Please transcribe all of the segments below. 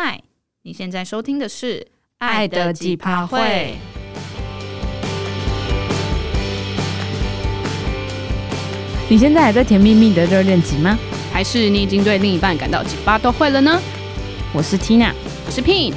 嗨，你现在收听的是《爱的几趴火》。你现在还在甜蜜蜜的热恋期吗？还是你已经对另一半感到几趴都会了呢？我是 Tina，我是 Pin。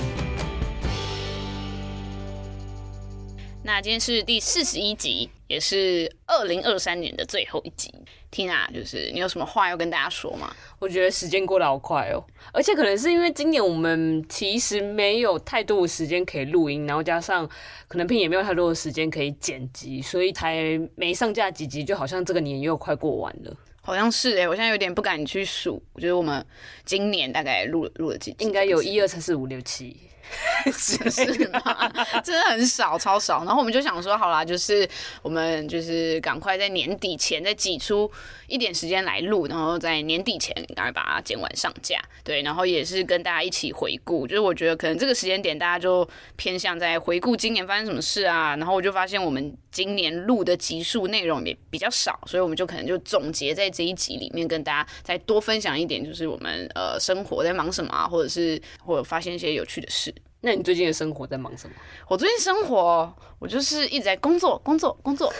那今天是第四十一集，也是二零二三年的最后一集。Tina，就是你有什么话要跟大家说吗？我觉得时间过得好快哦，而且可能是因为今年我们其实没有太多的时间可以录音，然后加上可能 Pin 也没有太多的时间可以剪辑，所以才没上架几集，就好像这个年又快过完了。好像是哎、欸，我现在有点不敢去数，我觉得我们今年大概录录了几集，应该有一二三四五六七。是是吗？真的很少，超少。然后我们就想说，好啦，就是我们就是赶快在年底前再挤出一点时间来录，然后在年底前赶快把它剪完上架。对，然后也是跟大家一起回顾。就是我觉得可能这个时间点大家就偏向在回顾今年发生什么事啊。然后我就发现我们今年录的集数内容也比较少，所以我们就可能就总结在这一集里面跟大家再多分享一点，就是我们呃生活在忙什么啊，或者是或者发现一些有趣的事。那你最近的生活在忙什么？我最近生活，我就是一直在工作，工作，工作。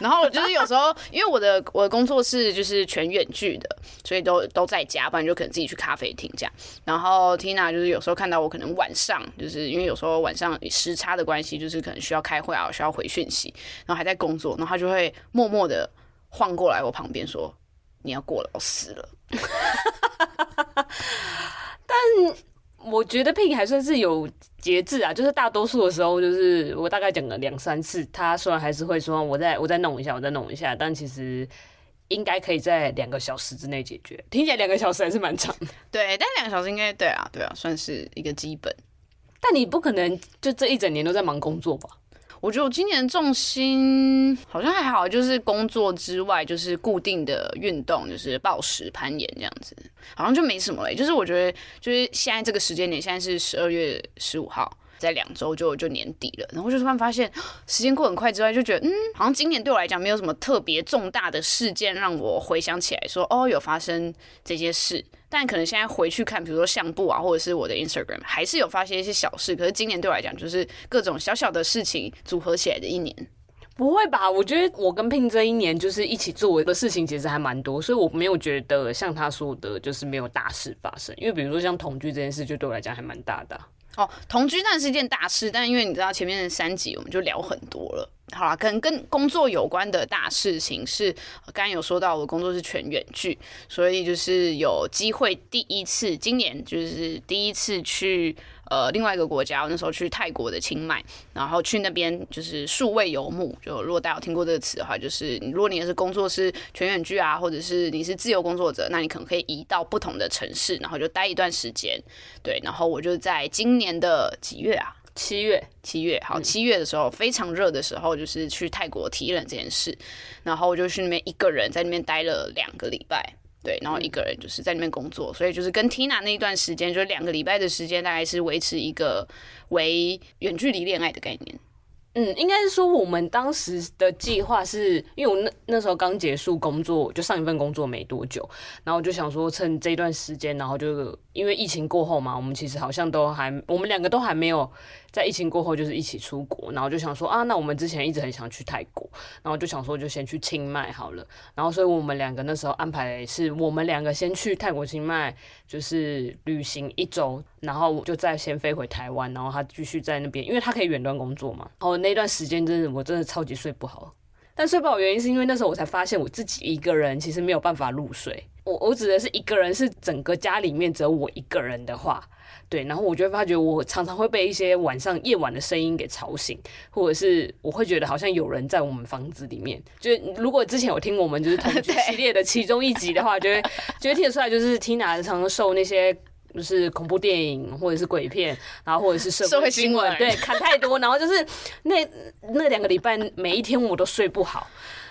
然后我就是有时候，因为我的我的工作是就是全远距的，所以都都在家，不然就可能自己去咖啡厅这样。然后 Tina 就是有时候看到我可能晚上，就是因为有时候晚上时差的关系，就是可能需要开会啊，需要回讯息，然后还在工作，然后他就会默默的晃过来我旁边说：“你要过劳死了。” 但。我觉得 Pin 还算是有节制啊，就是大多数的时候，就是我大概讲了两三次，他虽然还是会说我再我再弄一下，我再弄一下，但其实应该可以在两个小时之内解决。听起来两个小时还是蛮长的，对，但两个小时应该对啊，对啊，算是一个基本。但你不可能就这一整年都在忙工作吧？我觉得我今年重心好像还好，就是工作之外，就是固定的运动，就是暴食、攀岩这样子，好像就没什么了。就是我觉得，就是现在这个时间点，现在是十二月十五号。在两周就就年底了，然后就突然发现时间过很快之外，就觉得嗯，好像今年对我来讲没有什么特别重大的事件让我回想起来说哦，有发生这些事。但可能现在回去看，比如说相簿啊，或者是我的 Instagram，还是有发现一些小事。可是今年对我来讲，就是各种小小的事情组合起来的一年。不会吧？我觉得我跟 Pin 这一年就是一起做的事情其实还蛮多，所以我没有觉得像他说的，就是没有大事发生。因为比如说像同居这件事，就对我来讲还蛮大的。哦，同居当然是一件大事，但因为你知道前面三集我们就聊很多了。好啦，可能跟工作有关的大事情是，刚刚有说到我的工作是全远距，所以就是有机会第一次，今年就是第一次去。呃，另外一个国家，我那时候去泰国的清迈，然后去那边就是数位游牧。就如果大家有听过这个词的话，就是如果你也是工作是全远距啊，或者是你是自由工作者，那你可能可以移到不同的城市，然后就待一段时间。对，然后我就在今年的几月啊？七月，七月，好，七月的时候非常热的时候，就是去泰国体验这件事，然后我就去那边一个人在那边待了两个礼拜。对，然后一个人就是在那边工作，所以就是跟 Tina 那一段时间，就是两个礼拜的时间，大概是维持一个为远距离恋爱的概念。嗯，应该是说我们当时的计划是，因为我那那时候刚结束工作，就上一份工作没多久，然后我就想说趁这段时间，然后就因为疫情过后嘛，我们其实好像都还，我们两个都还没有在疫情过后就是一起出国，然后就想说啊，那我们之前一直很想去泰国，然后就想说就先去清迈好了，然后所以我们两个那时候安排是我们两个先去泰国清迈，就是旅行一周，然后就再先飞回台湾，然后他继续在那边，因为他可以远端工作嘛，然后那段时间真的我真的超级睡不好，但睡不好原因是因为那时候我才发现我自己一个人其实没有办法入睡。我我指的是一个人，是整个家里面只有我一个人的话，对，然后我就会发觉我常常会被一些晚上夜晚的声音给吵醒，或者是我会觉得好像有人在我们房子里面。就如果之前有听我们就是同 居系列的其中一集的话，就会就会听得出来，就是 Tina 常常受那些就是恐怖电影或者是鬼片，然后或者是社会新闻，对，看太多，然后就是那那两个礼拜每一天我都睡不好。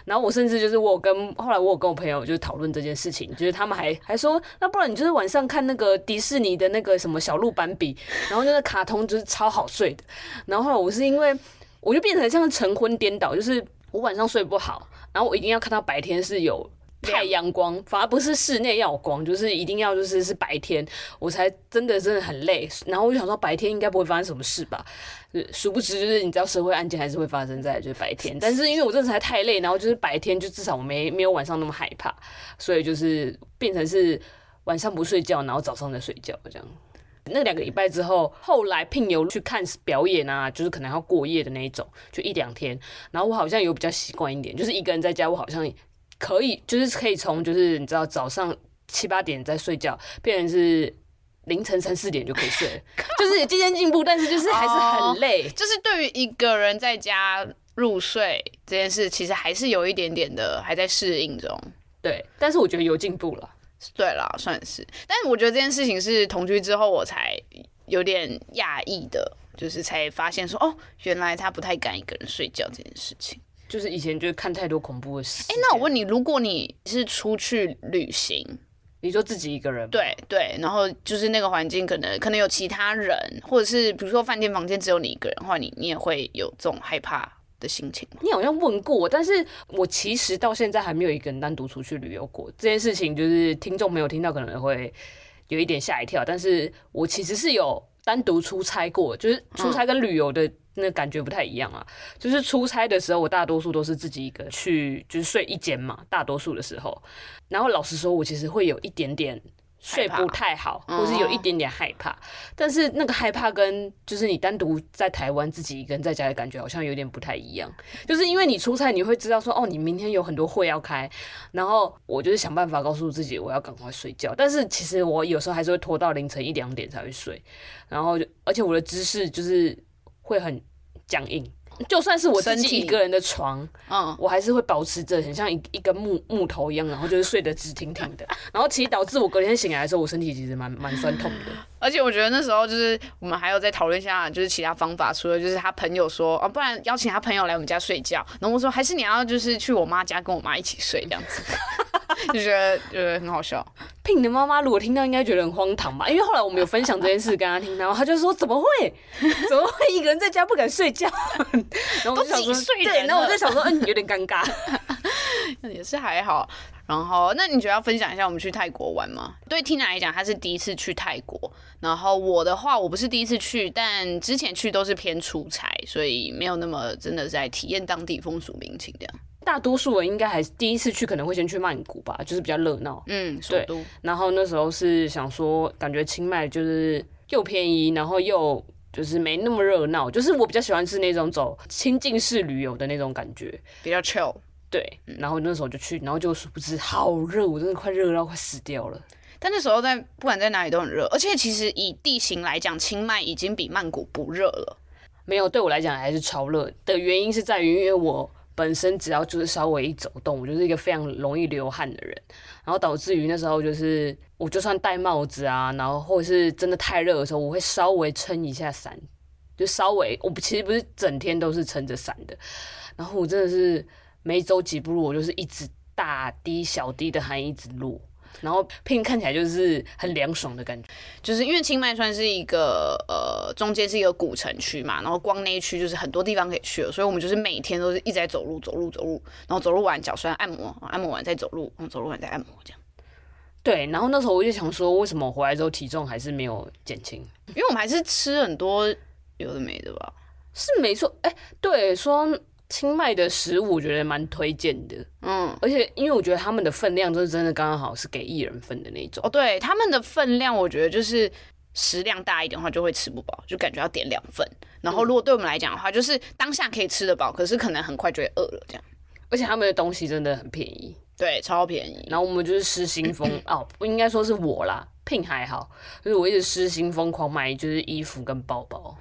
然后我甚至就是我跟后来我有跟我朋友就是讨论这件事情，就是他们还还说，那不然你就是晚上看那个迪士尼的那个什么小鹿斑比，然后那个卡通就是超好睡的。然后后来我是因为我就变成像晨昏颠倒，就是我晚上睡不好，然后我一定要看到白天是有太阳光，反而不是室内要有光，就是一定要就是是白天，我才真的真的很累。然后我就想说白天应该不会发生什么事吧，殊不知就是你知道社会案件还是会发生在就是白天，但是因为我真的才太累，然后就是白天就至少我没没有晚上那么害怕，所以就是变成是晚上不睡觉，然后早上再睡觉这样。那两个礼拜之后，后来聘游去看表演啊，就是可能要过夜的那一种，就一两天。然后我好像有比较习惯一点，就是一个人在家，我好像可以，就是可以从就是你知道早上七八点在睡觉，变成是凌晨三四点就可以睡，就是渐渐进步，但是就是还是很累。Oh, 就是对于一个人在家入睡这件事，其实还是有一点点的还在适应中。对，但是我觉得有进步了。对啦，算是，但是我觉得这件事情是同居之后我才有点讶异的，就是才发现说，哦，原来他不太敢一个人睡觉这件事情，就是以前就是看太多恐怖的事。哎，那我问你，如果你是出去旅行，你说自己一个人，对对，然后就是那个环境可能可能有其他人，或者是比如说饭店房间只有你一个人的话，你你也会有这种害怕的心情，你好像问过我，但是我其实到现在还没有一个人单独出去旅游过。这件事情就是听众没有听到，可能会有一点吓一跳。但是我其实是有单独出差过，就是出差跟旅游的那感觉不太一样啊。就是出差的时候，我大多数都是自己一个去，就是睡一间嘛，大多数的时候。然后老实说，我其实会有一点点。睡不太好，或是有一点点害怕，但是那个害怕跟就是你单独在台湾自己一个人在家的感觉好像有点不太一样。就是因为你出差，你会知道说，哦，你明天有很多会要开，然后我就是想办法告诉自己我要赶快睡觉。但是其实我有时候还是会拖到凌晨一两点才会睡，然后而且我的姿势就是会很僵硬。就算是我自己一个人的床，嗯，我还是会保持着很像一一根木木头一样，然后就是睡得直挺挺的，然后其实导致我隔天醒来的时候，我身体其实蛮蛮酸痛的。而且我觉得那时候就是我们还有在讨论一下，就是其他方法，除了就是他朋友说，哦，不然邀请他朋友来我们家睡觉，然后我说还是你要就是去我妈家跟我妈一起睡这样子。就觉得 觉得很好笑。聘的妈妈如果听到，应该觉得很荒唐吧？因为后来我们有分享这件事跟他听，然后他就说：“怎么会？怎么会一个人在家不敢睡觉？”然后我就想说：“对。”然后我就想说：“嗯，有点尴尬。”也是还好。然后，那你觉得要分享一下我们去泰国玩吗？对 Tina 来讲，她是第一次去泰国。然后我的话，我不是第一次去，但之前去都是偏出差，所以没有那么真的在体验当地风俗民情这样。大多数人应该还是第一次去，可能会先去曼谷吧，就是比较热闹。嗯，对。然后那时候是想说，感觉清迈就是又便宜，然后又就是没那么热闹，就是我比较喜欢是那种走亲近式旅游的那种感觉，比较 chill。对。然后那时候就去，然后就殊不知好热，我真的快热到快死掉了。但那时候在不管在哪里都很热，而且其实以地形来讲，清迈已经比曼谷不热了。没有，对我来讲还是超热的原因是在于，因为我。本身只要就是稍微一走动，我就是一个非常容易流汗的人，然后导致于那时候就是我就算戴帽子啊，然后或者是真的太热的时候，我会稍微撑一下伞，就稍微我其实不是整天都是撑着伞的，然后我真的是没走几步路，我就是一直大滴小滴的汗一直落。然后 Pin 看起来就是很凉爽的感觉，就是因为清迈算是一个呃中间是一个古城区嘛，然后光那一区就是很多地方可以去了，所以我们就是每天都是一直在走路走路走路，然后走路完脚酸按摩，按摩完再走路，走路完再按摩这样。对，然后那时候我就想说，为什么我回来之后体重还是没有减轻？因为我们还是吃很多有的没的吧？是没错，哎，对，说。清迈的食物我觉得蛮推荐的，嗯，而且因为我觉得他们的分量就是真的刚刚好是给一人份的那种。哦，对，他们的分量我觉得就是食量大一点的话就会吃不饱，就感觉要点两份。然后如果对我们来讲的话，就是当下可以吃得饱，可是可能很快就会饿了这样。而且他们的东西真的很便宜，对，超便宜。然后我们就是失心疯 哦，不应该说是我啦，Pin 还好，就是我一直失心疯狂买就是衣服跟包包。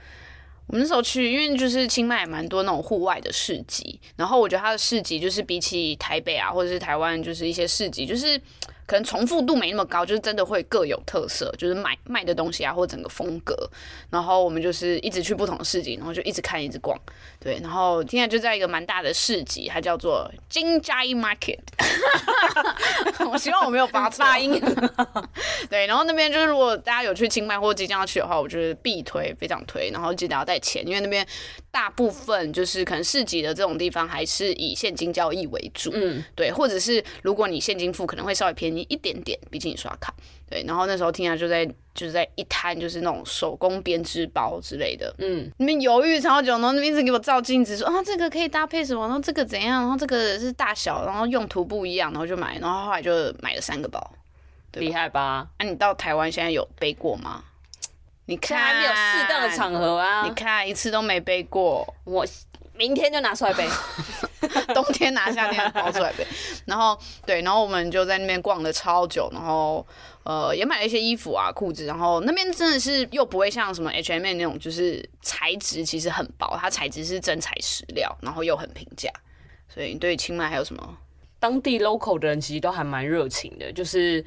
我们那时候去，因为就是清迈蛮多那种户外的市集，然后我觉得它的市集就是比起台北啊，或者是台湾，就是一些市集，就是可能重复度没那么高，就是真的会各有特色，就是买卖的东西啊，或整个风格。然后我们就是一直去不同的市集，然后就一直看，一直逛。对，然后现在就在一个蛮大的市集，它叫做金斋 Market。我希望我没有发发音。对，然后那边就是如果大家有去清迈或即将要去的话，我觉得必推，非常推。然后记得要带钱，因为那边大部分就是可能市集的这种地方还是以现金交易为主。嗯，对，或者是如果你现金付，可能会稍微便宜一点点，毕竟你刷卡。对，然后那时候听他就在就是在一摊就是那种手工编织包之类的，嗯，那边犹豫超久，然后那边一直给我照镜子说啊这个可以搭配什么，然后这个怎样，然后这个是大小，然后用途不一样，然后就买，然后后来就买了三个包，厉害吧？那、啊、你到台湾现在有背过吗？你看还没有适当的场合啊，你看一次都没背过，我明天就拿出来背。冬天拿夏天的包出来背，然后对，然后我们就在那边逛了超久，然后呃也买了一些衣服啊、裤子，然后那边真的是又不会像什么 H&M 那种，就是材质其实很薄，它材质是真材实料，然后又很平价，所以对清迈还有什么？当地 local 的人其实都还蛮热情的，就是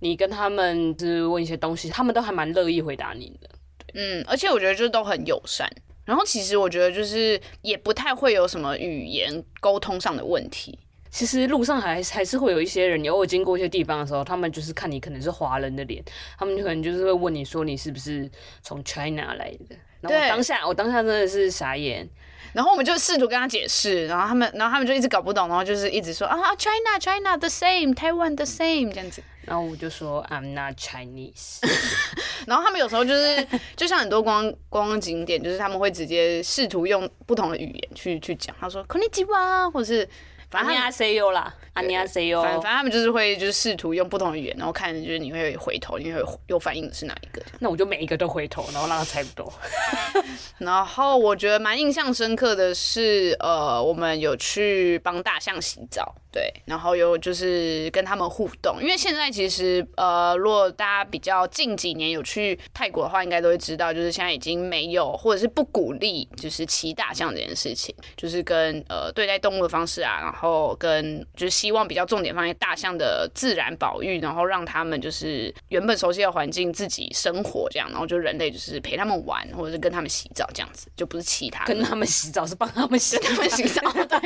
你跟他们就是问一些东西，他们都还蛮乐意回答你的。嗯，而且我觉得就都很友善。然后其实我觉得就是也不太会有什么语言沟通上的问题。其实路上还还是会有一些人，你偶尔经过一些地方的时候，他们就是看你可能是华人的脸，他们就可能就是会问你说你是不是从 China 来的。然后我当下我当下真的是傻眼。然后我们就试图跟他解释，然后他们然后他们就一直搞不懂，然后就是一直说啊 China China the same Taiwan the same 这样子。然后我就说 I'm not Chinese，然后他们有时候就是 就像很多观光景点，就是他们会直接试图用不同的语言去去讲，他说 Konnichiwa 或者是。反正他 say you 啦，啊你要 say you，反正他们就是会就是试图用不同的语言，然后看就是你会回头，你会有反应的是哪一个？那我就每一个都回头，然后让他猜不懂。然后我觉得蛮印象深刻的是，呃，我们有去帮大象洗澡。对，然后有就是跟他们互动，因为现在其实呃，如果大家比较近几年有去泰国的话，应该都会知道，就是现在已经没有或者是不鼓励就是骑大象这件事情，就是跟呃对待动物的方式啊，然后跟就是希望比较重点放在大象的自然保育，然后让他们就是原本熟悉的环境自己生活这样，然后就人类就是陪他们玩或者是跟他们洗澡这样子，就不是其他跟他们洗澡，是帮他们洗，他们洗澡，对，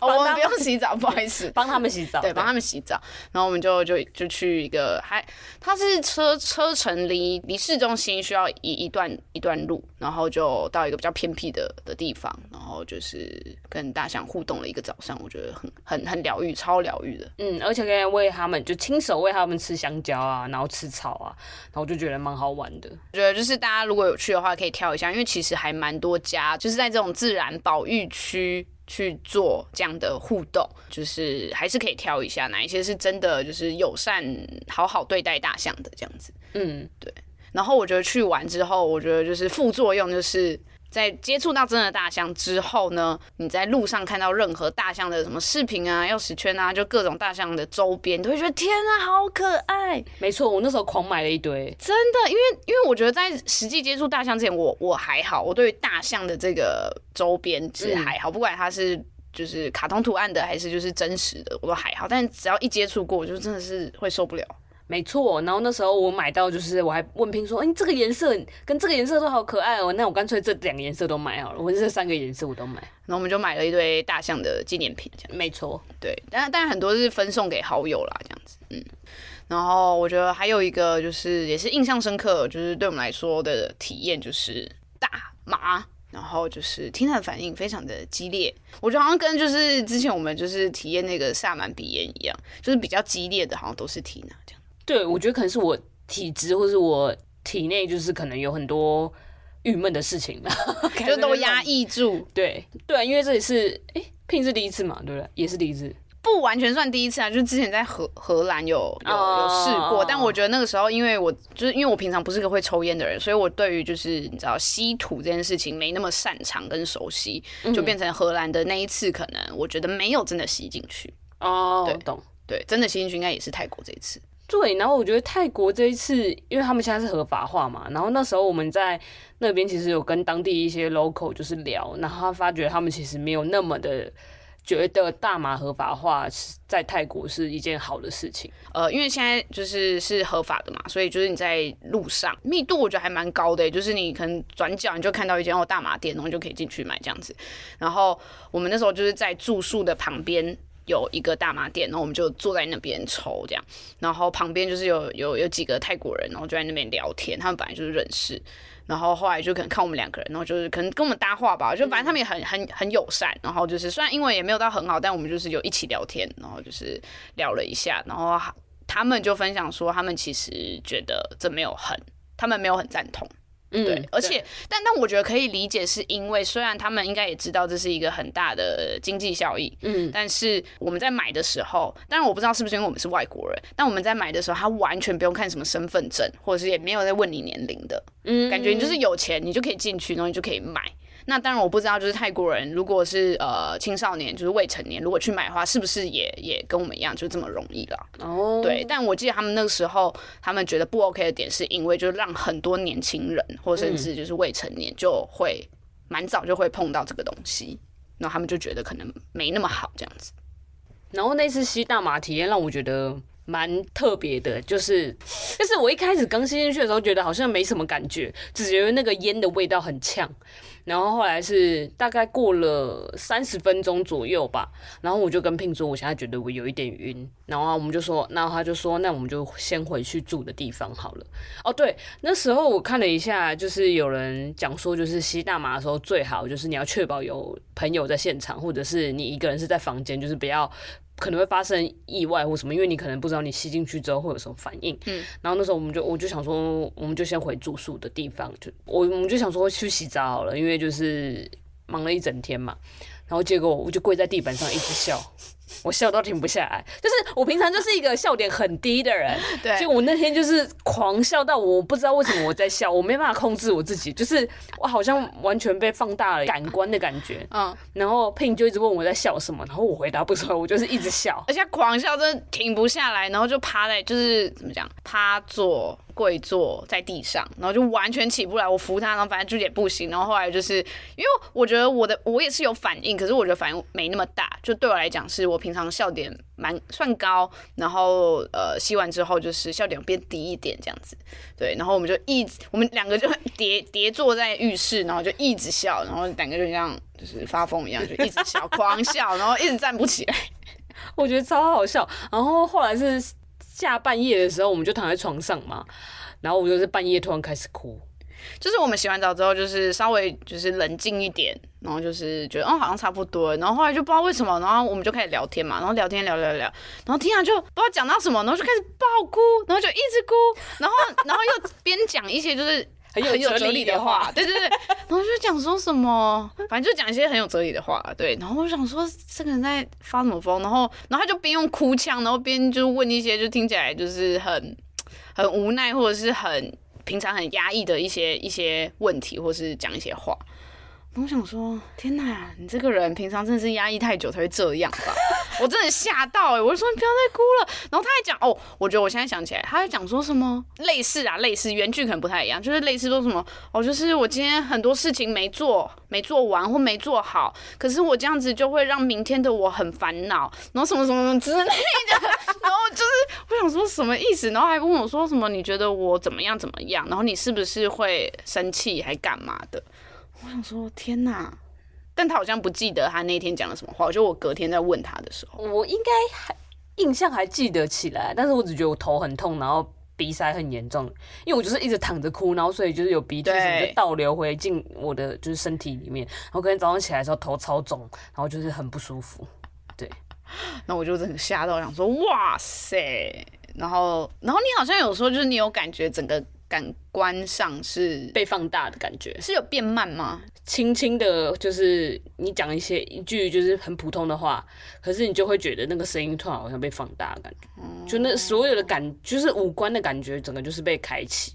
我们不用洗澡，不好意思。帮他们洗澡，对，帮他们洗澡，然后我们就就就去一个，还它是车车程离离市中心需要一一段一段路，然后就到一个比较偏僻的的地方，然后就是跟大象互动了一个早上，我觉得很很很疗愈，超疗愈的。嗯，而且可以喂他们，就亲手喂他们吃香蕉啊，然后吃草啊，然后就觉得蛮好玩的。我觉得就是大家如果有去的话，可以挑一下，因为其实还蛮多家，就是在这种自然保育区。去做这样的互动，就是还是可以挑一下哪一些是真的，就是友善、好好对待大象的这样子。嗯，对。然后我觉得去完之后，我觉得就是副作用就是。在接触到真的大象之后呢，你在路上看到任何大象的什么视频啊、钥匙圈啊，就各种大象的周边，你都会觉得天啊，好可爱。没错，我那时候狂买了一堆，真的，因为因为我觉得在实际接触大象之前，我我还好，我对于大象的这个周边是还好，嗯、不管它是就是卡通图案的还是就是真实的，我都还好。但只要一接触过，我就真的是会受不了。没错，然后那时候我买到，就是我还问拼说，哎，这个颜色跟这个颜色都好可爱哦，那我干脆这两个颜色都买好了，我这三个颜色我都买，然后我们就买了一堆大象的纪念品，这样。没错，对，但但很多是分送给好友啦，这样子，嗯。然后我觉得还有一个就是也是印象深刻，就是对我们来说的体验就是大麻，然后就是听他的反应非常的激烈，我觉得好像跟就是之前我们就是体验那个萨满鼻炎一样，就是比较激烈的，好像都是 Tina 这样。对，我觉得可能是我体质，或是我体内就是可能有很多郁闷的事情吧，就都压抑住。对对，因为这里是哎，Pin 是第一次嘛，对不对？也是第一次，不完全算第一次啊，就是之前在荷荷兰有有有试过，但我觉得那个时候，因为我就是因为我平常不是个会抽烟的人，所以我对于就是你知道吸土这件事情没那么擅长跟熟悉，就变成荷兰的那一次，可能我觉得没有真的吸进去。哦，对，懂，对，真的吸进去应该也是泰国这一次。对，然后我觉得泰国这一次，因为他们现在是合法化嘛，然后那时候我们在那边其实有跟当地一些 local 就是聊，然后他发觉他们其实没有那么的觉得大麻合法化是在泰国是一件好的事情？呃，因为现在就是是合法的嘛，所以就是你在路上密度我觉得还蛮高的，就是你可能转角你就看到一间哦大麻店，然后就可以进去买这样子。然后我们那时候就是在住宿的旁边有一个大麻店，然后我们就坐在那边抽这样，然后旁边就是有有有几个泰国人，然后就在那边聊天，他们本来就是认识。然后后来就可能看我们两个人，然后就是可能跟我们搭话吧，就反正他们也很很很友善。然后就是虽然英文也没有到很好，但我们就是有一起聊天，然后就是聊了一下。然后他们就分享说，他们其实觉得这没有很，他们没有很赞同。嗯，对，而且，但但我觉得可以理解，是因为虽然他们应该也知道这是一个很大的经济效益，嗯，但是我们在买的时候，当然我不知道是不是因为我们是外国人，但我们在买的时候，他完全不用看什么身份证，或者是也没有在问你年龄的，嗯，感觉你就是有钱，你就可以进去，然后你就可以买。那当然我不知道，就是泰国人如果是呃青少年，就是未成年，如果去买的话，是不是也也跟我们一样，就这么容易了？哦，对。但我记得他们那个时候，他们觉得不 OK 的点，是因为就是让很多年轻人，或甚至就是未成年，就会蛮早就会碰到这个东西，然后他们就觉得可能没那么好这样子。然后那次吸大麻体验让我觉得蛮特别的，就是就是我一开始刚吸进去的时候，觉得好像没什么感觉，只觉得那个烟的味道很呛。然后后来是大概过了三十分钟左右吧，然后我就跟聘说，我现在觉得我有一点晕，然后我们就说，然后他就说，那我们就先回去住的地方好了。哦，对，那时候我看了一下，就是有人讲说，就是吸大麻的时候最好就是你要确保有朋友在现场，或者是你一个人是在房间，就是不要。可能会发生意外或什么，因为你可能不知道你吸进去之后会有什么反应。嗯，然后那时候我们就我就想说，我们就先回住宿的地方，就我我们就想说去洗澡好了，因为就是忙了一整天嘛。然后结果我就跪在地板上一直笑。我笑都停不下来，就是我平常就是一个笑点很低的人，对，就我那天就是狂笑到我不知道为什么我在笑，我没办法控制我自己，就是我好像完全被放大了感官的感觉，嗯，然后 Pin 就一直问我在笑什么，然后我回答不出来，我就是一直笑，而且狂笑真的停不下来，然后就趴在就是怎么讲趴坐。跪坐在地上，然后就完全起不来。我扶他，然后反正就也不行。然后后来就是因为我觉得我的我也是有反应，可是我觉得反应没那么大。就对我来讲，是我平常笑点蛮算高，然后呃吸完之后就是笑点变低一点这样子。对，然后我们就一直我们两个就叠叠坐在浴室，然后就一直笑，然后两个就像就是发疯一样，就一直笑，狂笑，然后一直站不起来。我觉得超好笑。然后后来是。下半夜的时候，我们就躺在床上嘛，然后我就是半夜突然开始哭，就是我们洗完澡之后，就是稍微就是冷静一点，然后就是觉得哦好像差不多，然后后来就不知道为什么，然后我们就开始聊天嘛，然后聊天聊聊聊，然后听啊就不知道讲到什么，然后就开始爆哭，然后就一直哭，然后然后又边讲一些就是。很有哲理的话，对对对，然后就讲说什么，反正就讲一些很有哲理的话，对。然后我就想说，这个人在发什么疯？然后，然后他就边用哭腔，然后边就问一些，就听起来就是很很无奈，或者是很平常很压抑的一些一些问题，或是讲一些话。我想说，天哪，你这个人平常真的是压抑太久才会这样吧？我真的吓到哎、我就说你不要再哭了。然后他还讲哦，我觉得我现在想起来，他还讲说什么类似啊，类似原句可能不太一样，就是类似说什么哦，就是我今天很多事情没做，没做完或没做好，可是我这样子就会让明天的我很烦恼，然后什么什么什么之类的。然后就是我想说什么意思？然后还问我说什么？你觉得我怎么样怎么样？然后你是不是会生气还干嘛的？我想说天哪，但他好像不记得他那天讲了什么话。就我隔天在问他的时候，我应该还印象还记得起来，但是我只觉得我头很痛，然后鼻塞很严重，因为我就是一直躺着哭，然后所以就是有鼻涕什么就倒流回进我的就是身体里面，然后隔天早上起来的时候头超肿，然后就是很不舒服。对，那我就真的吓到，想说哇塞，然后然后你好像有说就是你有感觉整个。感官上是被放大的感觉，是有变慢吗？轻轻的，就是你讲一些一句就是很普通的话，可是你就会觉得那个声音突然好像被放大的感觉，嗯、就那所有的感，就是五官的感觉，整个就是被开启。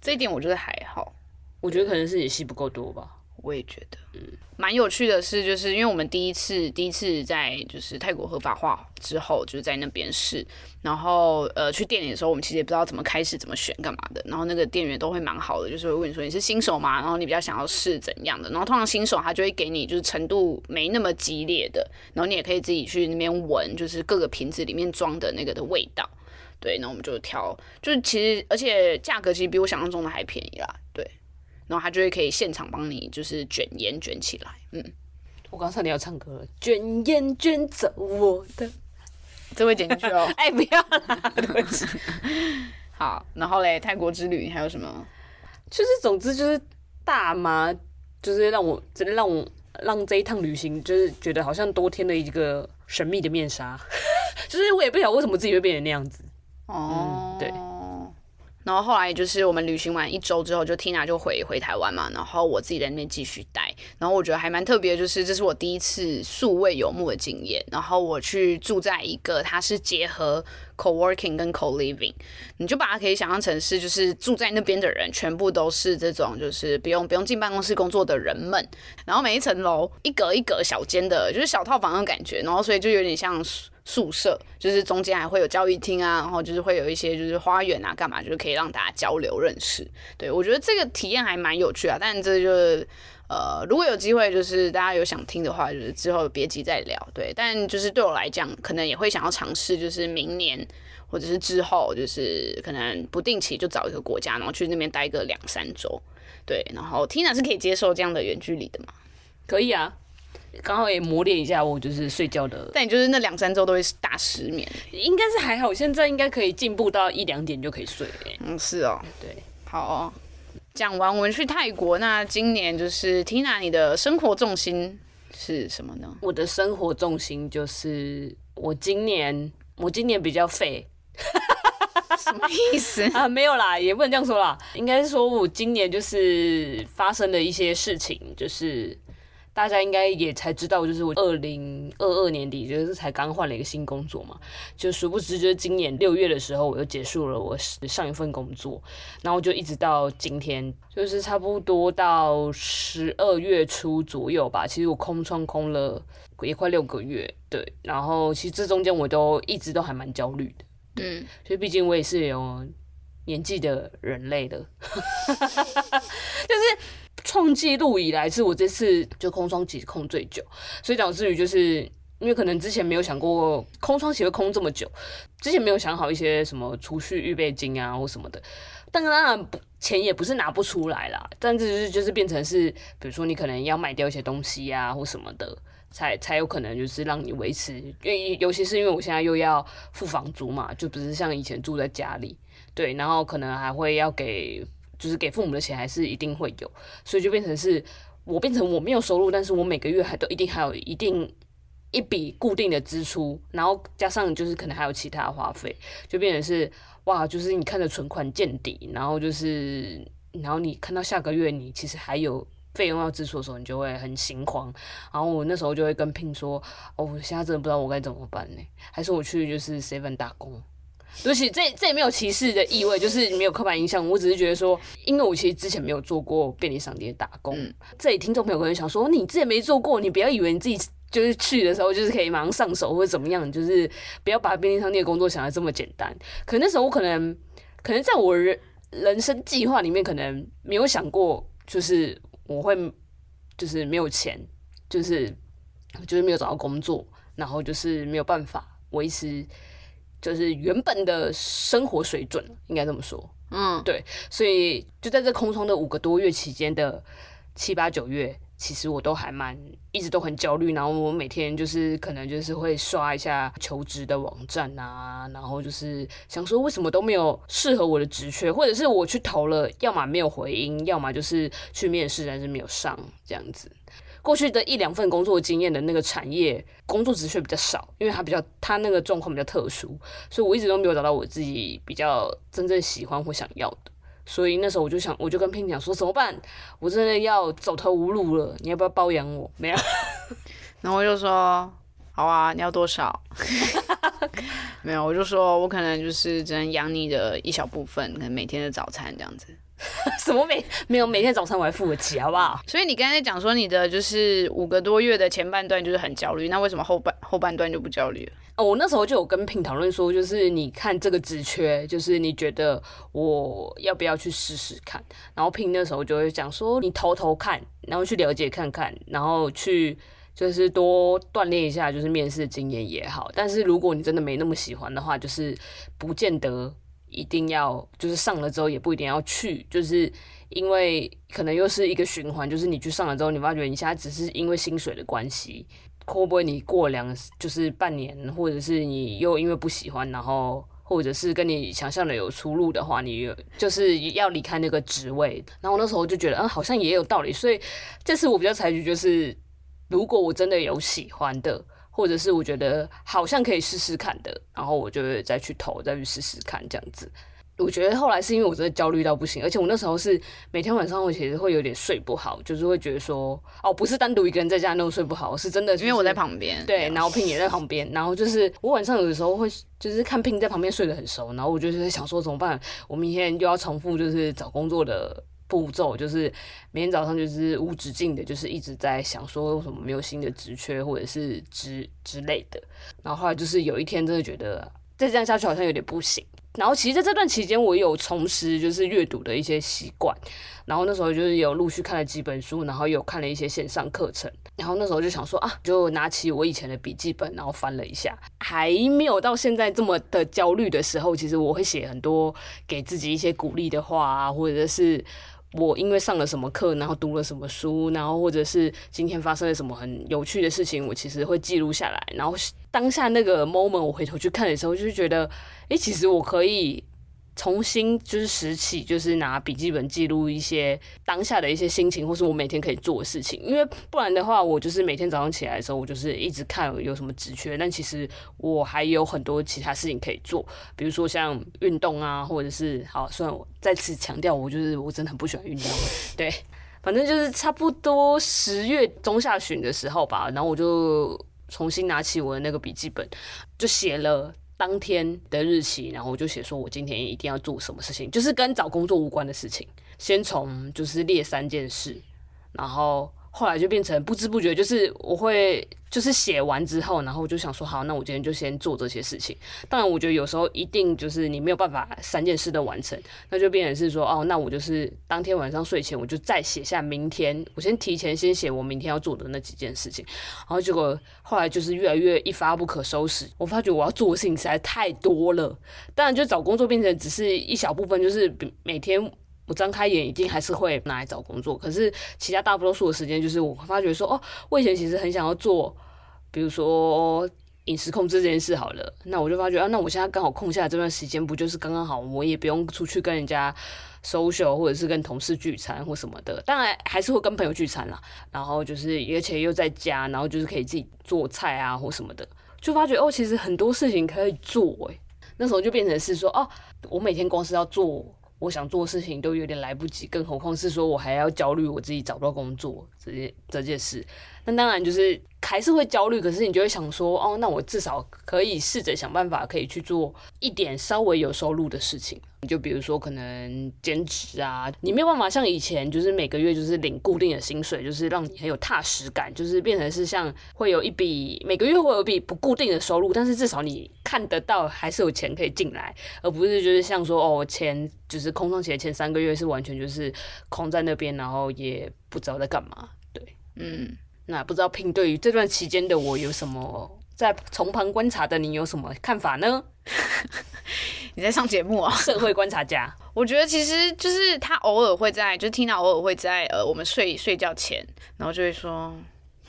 这一点我觉得还好，我觉得可能是你戏不够多吧。我也觉得，嗯，蛮有趣的是，就是因为我们第一次第一次在就是泰国合法化之后，就是在那边试，然后呃去店里的时候，我们其实也不知道怎么开始怎么选干嘛的，然后那个店员都会蛮好的，就是会问你说你是新手吗？然后你比较想要试怎样的？然后通常新手他就会给你就是程度没那么激烈的，然后你也可以自己去那边闻，就是各个瓶子里面装的那个的味道，对，那我们就挑，就是其实而且价格其实比我想象中的还便宜啦，对。然后他就会可以现场帮你，就是卷烟卷起来。嗯，我刚才你要唱歌了，卷烟卷走我的，这会剪进去哦。哎，不要啦，对不起。好，然后嘞，泰国之旅还有什么？就是总之就是大麻，就是让我真的让我让这一趟旅行，就是觉得好像多添了一个神秘的面纱。就是我也不晓得为什么自己会变成那样子。哦、嗯，对。然后后来就是我们旅行完一周之后，就 Tina 就回回台湾嘛，然后我自己在那边继续待。然后我觉得还蛮特别，就是这是我第一次数位游牧的经验。然后我去住在一个，它是结合 co-working 跟 co-living，你就把它可以想象成是，就是住在那边的人全部都是这种，就是不用不用进办公室工作的人们。然后每一层楼一格一格小间的，就是小套房的感觉。然后所以就有点像。宿舍就是中间还会有教育厅啊，然后就是会有一些就是花园啊，干嘛就是可以让大家交流认识。对，我觉得这个体验还蛮有趣啊，但这就是呃，如果有机会就是大家有想听的话，就是之后别急再聊。对，但就是对我来讲，可能也会想要尝试，就是明年或者是之后，就是可能不定期就找一个国家，然后去那边待个两三周。对，然后 Tina 是可以接受这样的远距离的吗？可以啊。刚好也磨练一下我就是睡觉的，但你就是那两三周都会大失眠，应该是还好，现在应该可以进步到一两点就可以睡。嗯，是哦，对，好哦。讲完我们去泰国，那今年就是 Tina，你的生活重心是什么呢？我的生活重心就是我今年，我今年比较废，什么意思 啊？没有啦，也不能这样说啦，应该是说我今年就是发生了一些事情，就是。大家应该也才知道，就是我二零二二年底就是才刚换了一个新工作嘛，就殊不知就是今年六月的时候我又结束了我上一份工作，然后就一直到今天，就是差不多到十二月初左右吧。其实我空窗空了也快六个月，对，然后其实这中间我都一直都还蛮焦虑的，嗯，所以毕竟我也是有年纪的人类的，就是。创纪录以来是我这次就空窗期空最久，所以导致于就是因为可能之前没有想过空窗期会空这么久，之前没有想好一些什么储蓄预备金啊或什么的，但当然不钱也不是拿不出来啦，但这就是就是变成是比如说你可能要卖掉一些东西啊或什么的，才才有可能就是让你维持，因为尤其是因为我现在又要付房租嘛，就不是像以前住在家里，对，然后可能还会要给。就是给父母的钱还是一定会有，所以就变成是我变成我没有收入，但是我每个月还都一定还有一定一笔固定的支出，然后加上就是可能还有其他花费，就变成是哇，就是你看着存款见底，然后就是然后你看到下个月你其实还有费用要支出的时候，你就会很心慌，然后我那时候就会跟 Pin 说，哦，我现在真的不知道我该怎么办呢？还是我去就是 Seven 打工？对不起，这这也没有歧视的意味，就是没有刻板印象。我只是觉得说，因为我其实之前没有做过便利商店打工。嗯、这里听众朋友可能想说，你之前没做过，你不要以为你自己就是去的时候就是可以马上上手或者怎么样，就是不要把便利商店的工作想的这么简单。可那时候我可能，可能在我人人生计划里面，可能没有想过，就是我会就是没有钱，就是就是没有找到工作，然后就是没有办法维持。就是原本的生活水准，应该这么说。嗯，对，所以就在这空窗的五个多月期间的七八九月，其实我都还蛮一直都很焦虑。然后我每天就是可能就是会刷一下求职的网站啊，然后就是想说为什么都没有适合我的职缺，或者是我去投了，要么没有回音，要么就是去面试但是没有上这样子。过去的一两份工作经验的那个产业工作职缺比较少，因为它比较它那个状况比较特殊，所以我一直都没有找到我自己比较真正喜欢或想要的。所以那时候我就想，我就跟 Pin 讲说怎么办？我真的要走投无路了，你要不要包养我？没有，然后我就说好啊，你要多少？没有，我就说我可能就是只能养你的一小部分，可能每天的早餐这样子。什么每没有每天早餐我还付得起，好不好？所以你刚才讲说你的就是五个多月的前半段就是很焦虑，那为什么后半后半段就不焦虑了？哦，我那时候就有跟 Pin 讨论说，就是你看这个职缺，就是你觉得我要不要去试试看？然后 Pin 那时候就会讲说，你偷偷看，然后去了解看看，然后去就是多锻炼一下，就是面试经验也好。但是如果你真的没那么喜欢的话，就是不见得。一定要就是上了之后也不一定要去，就是因为可能又是一个循环，就是你去上了之后，你发觉你现在只是因为薪水的关系，会不会你过两就是半年，或者是你又因为不喜欢，然后或者是跟你想象的有出入的话，你就是要离开那个职位。然后那时候就觉得，嗯，好像也有道理。所以这次我比较采取就是，如果我真的有喜欢的。或者是我觉得好像可以试试看的，然后我就会再去投，再去试试看这样子。我觉得后来是因为我真的焦虑到不行，而且我那时候是每天晚上我其实会有点睡不好，就是会觉得说，哦，不是单独一个人在家那种睡不好，是真的，因为我在旁边，对，然后 Pin 也在旁边，然后就是我晚上有的时候会就是看 Pin 在旁边睡得很熟，然后我就是想说怎么办？我明天又要重复就是找工作的。步骤就是每天早上就是无止境的，就是一直在想说为什么没有新的职缺或者是之之类的。然后后来就是有一天真的觉得再这样下去好像有点不行。然后其实在这段期间我有重拾就是阅读的一些习惯。然后那时候就是有陆续看了几本书，然后有看了一些线上课程。然后那时候就想说啊，就拿起我以前的笔记本，然后翻了一下。还没有到现在这么的焦虑的时候，其实我会写很多给自己一些鼓励的话啊，或者是。我因为上了什么课，然后读了什么书，然后或者是今天发生了什么很有趣的事情，我其实会记录下来。然后当下那个 moment，我回头去看的时候，就是觉得，诶，其实我可以。重新就是拾起，就是拿笔记本记录一些当下的一些心情，或是我每天可以做的事情。因为不然的话，我就是每天早上起来的时候，我就是一直看有什么职缺，但其实我还有很多其他事情可以做，比如说像运动啊，或者是好，虽然我再次强调，我就是我真的很不喜欢运动。对，反正就是差不多十月中下旬的时候吧，然后我就重新拿起我的那个笔记本，就写了。当天的日期，然后我就写说，我今天一定要做什么事情，就是跟找工作无关的事情。先从就是列三件事，然后。后来就变成不知不觉，就是我会就是写完之后，然后我就想说，好，那我今天就先做这些事情。当然，我觉得有时候一定就是你没有办法三件事都完成，那就变成是说，哦，那我就是当天晚上睡前，我就再写下明天，我先提前先写我明天要做的那几件事情。然后结果后来就是越来越一发不可收拾，我发觉我要做的事情实在太多了。当然，就找工作变成只是一小部分，就是每天。我张开眼，一定还是会拿来找工作。可是其他大多数的时间，就是我发觉说，哦，我以前其实很想要做，比如说饮食控制这件事好了。那我就发觉啊，那我现在刚好空下来这段时间，不就是刚刚好，我也不用出去跟人家 social，或者是跟同事聚餐或什么的。当然还是会跟朋友聚餐啦。然后就是而且又在家，然后就是可以自己做菜啊或什么的，就发觉哦，其实很多事情可以做诶。那时候就变成是说，哦，我每天光是要做。我想做事情都有点来不及，更何况是说我还要焦虑我自己找不到工作这件这件事。那当然就是还是会焦虑，可是你就会想说，哦，那我至少可以试着想办法，可以去做一点稍微有收入的事情。你就比如说可能兼职啊，你没有办法像以前，就是每个月就是领固定的薪水，就是让你很有踏实感，就是变成是像会有一笔每个月会有一笔不固定的收入，但是至少你看得到还是有钱可以进来，而不是就是像说哦，钱就是空窗期的前三个月是完全就是空在那边，然后也不知道在干嘛。对，嗯，那不知道 Pin 对于这段期间的我有什么在从旁观察的你有什么看法呢？你在上节目啊？社会观察家，我觉得其实就是他偶尔会在，就是 Tina 偶尔会在呃我们睡睡觉前，然后就会说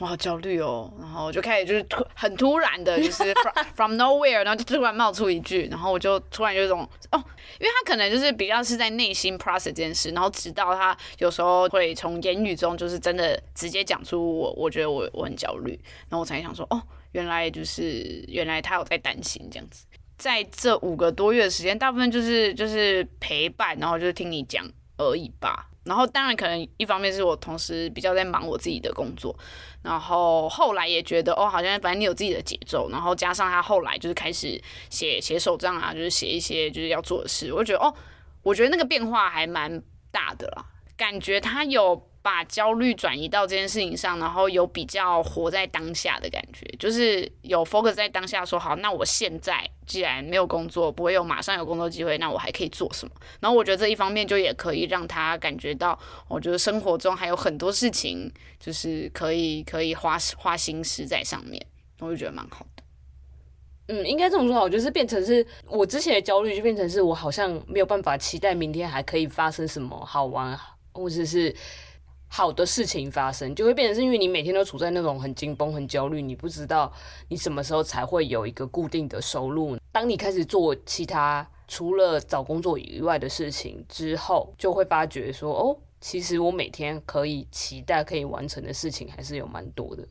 我好焦虑哦，然后就开始就是突很突然的，就是 from, from nowhere，然后就突然冒出一句，然后我就突然有一种哦，因为他可能就是比较是在内心 process 这件事，然后直到他有时候会从言语中就是真的直接讲出我，我觉得我我很焦虑，然后我才想说哦，原来就是原来他有在担心这样子。在这五个多月的时间，大部分就是就是陪伴，然后就是听你讲而已吧。然后当然可能一方面是我同时比较在忙我自己的工作，然后后来也觉得哦，好像反正你有自己的节奏，然后加上他后来就是开始写写手账啊，就是写一些就是要做的事，我就觉得哦，我觉得那个变化还蛮大的啦，感觉他有。把焦虑转移到这件事情上，然后有比较活在当下的感觉，就是有 focus 在当下，说好，那我现在既然没有工作，不会有马上有工作机会，那我还可以做什么？然后我觉得这一方面就也可以让他感觉到，我觉得生活中还有很多事情，就是可以可以花花心思在上面，我就觉得蛮好的。嗯，应该这么说好，就是变成是我之前的焦虑，就变成是我好像没有办法期待明天还可以发生什么好玩，或者是。好的事情发生，就会变成是因为你每天都处在那种很紧绷、很焦虑，你不知道你什么时候才会有一个固定的收入。当你开始做其他除了找工作以外的事情之后，就会发觉说，哦，其实我每天可以期待可以完成的事情还是有蛮多的。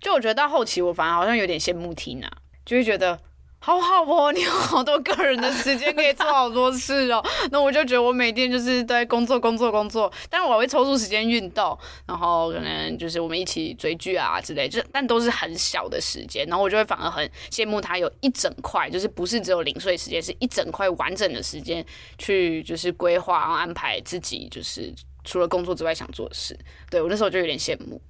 就我觉得到后期，我反而好像有点羡慕缇娜就会觉得。好好哦，你有好多个人的时间可以做好多事哦。那我就觉得我每天就是在工作、工作、工作，但是我会抽出时间运动，然后可能就是我们一起追剧啊之类，就但都是很小的时间。然后我就会反而很羡慕他有一整块，就是不是只有零碎时间，是一整块完整的时间去就是规划、然后安排自己，就是除了工作之外想做的事。对，我那时候就有点羡慕。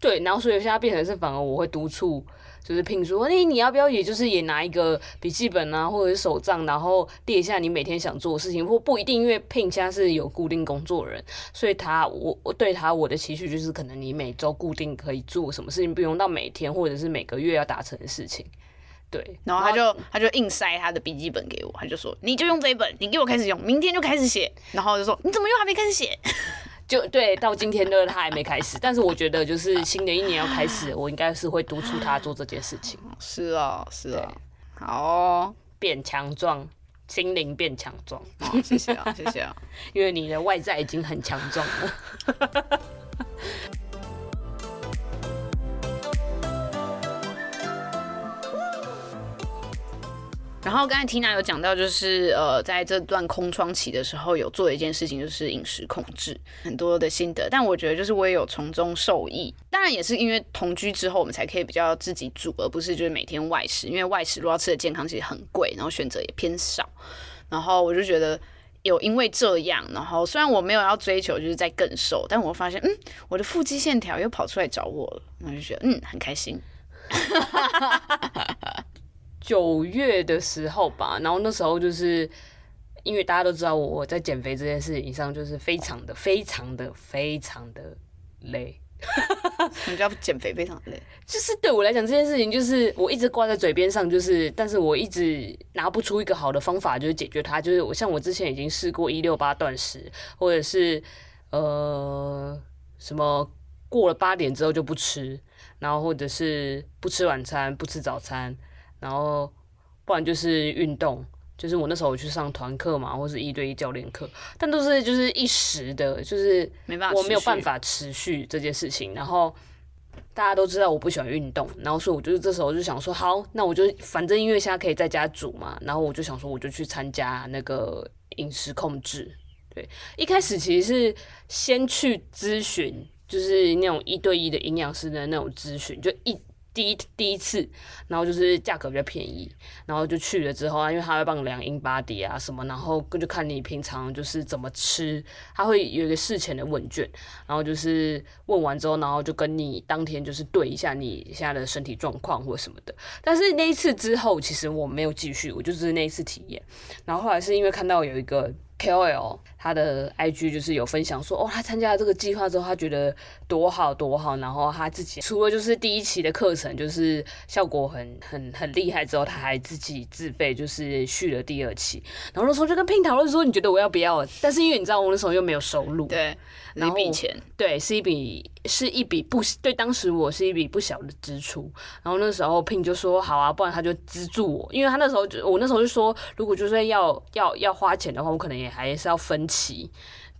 对，然后所以现在变成是反而我会督促。就是聘说，哎，你要不要也就是也拿一个笔记本啊，或者是手账，然后列一下你每天想做的事情，或不一定，因为聘现在是有固定工作人，所以他我我对他我的期许就是，可能你每周固定可以做什么事情，不用到每天或者是每个月要达成的事情。对，然后他就他就硬塞他的笔记本给我，他就说，你就用这一本，你给我开始用，明天就开始写，然后就说，你怎么又还没开始写？就对，到今天呢，他还没开始。但是我觉得，就是新的一年要开始，我应该是会督促他做这件事情。是啊，是啊，好哦，变强壮，心灵变强壮。哦，谢谢啊，谢谢啊，因为你的外在已经很强壮了。然后刚才 Tina 有讲到，就是呃，在这段空窗期的时候，有做一件事情，就是饮食控制，很多的心得。但我觉得，就是我也有从中受益。当然，也是因为同居之后，我们才可以比较自己煮，而不是就是每天外食。因为外食如果要吃的健康，其实很贵，然后选择也偏少。然后我就觉得，有因为这样，然后虽然我没有要追求就是在更瘦，但我发现，嗯，我的腹肌线条又跑出来找我了，我就觉得，嗯，很开心。九月的时候吧，然后那时候就是因为大家都知道我在减肥这件事情上就是非常的、非常的、非常的累。你知道减肥非常累，就是对我来讲这件事情就是我一直挂在嘴边上，就是但是我一直拿不出一个好的方法，就是解决它。就是我像我之前已经试过一六八断食，或者是呃什么过了八点之后就不吃，然后或者是不吃晚餐、不吃早餐。然后，不然就是运动，就是我那时候去上团课嘛，或是一对一教练课，但都是就是一时的，就是我没有办法持续这件事情。然后大家都知道我不喜欢运动，然后所以我就是这时候就想说，好，那我就反正因为现在可以在家煮嘛，然后我就想说，我就去参加那个饮食控制。对，一开始其实是先去咨询，就是那种一对一的营养师的那种咨询，就一。第一第一次，然后就是价格比较便宜，然后就去了之后啊，因为他会帮你量 InBody 啊什么，然后就看你平常就是怎么吃，他会有一个事前的问卷，然后就是问完之后，然后就跟你当天就是对一下你现在的身体状况或什么的。但是那一次之后，其实我没有继续，我就是那一次体验，然后后来是因为看到有一个。KOL 他的 IG 就是有分享说，哦，他参加了这个计划之后，他觉得多好多好，然后他自己除了就是第一期的课程就是效果很很很厉害之后，他还自己自费就是续了第二期，然后那时候就跟 Pin 讨论说，你觉得我要不要？但是因为你知道我那时候又没有收入，对，一笔钱，对，是一笔是一笔不对，当时我是一笔不小的支出，然后那时候 Pin 就说好啊，不然他就资助我，因为他那时候就我那时候就说，如果就是要要要花钱的话，我可能也。还是要分期，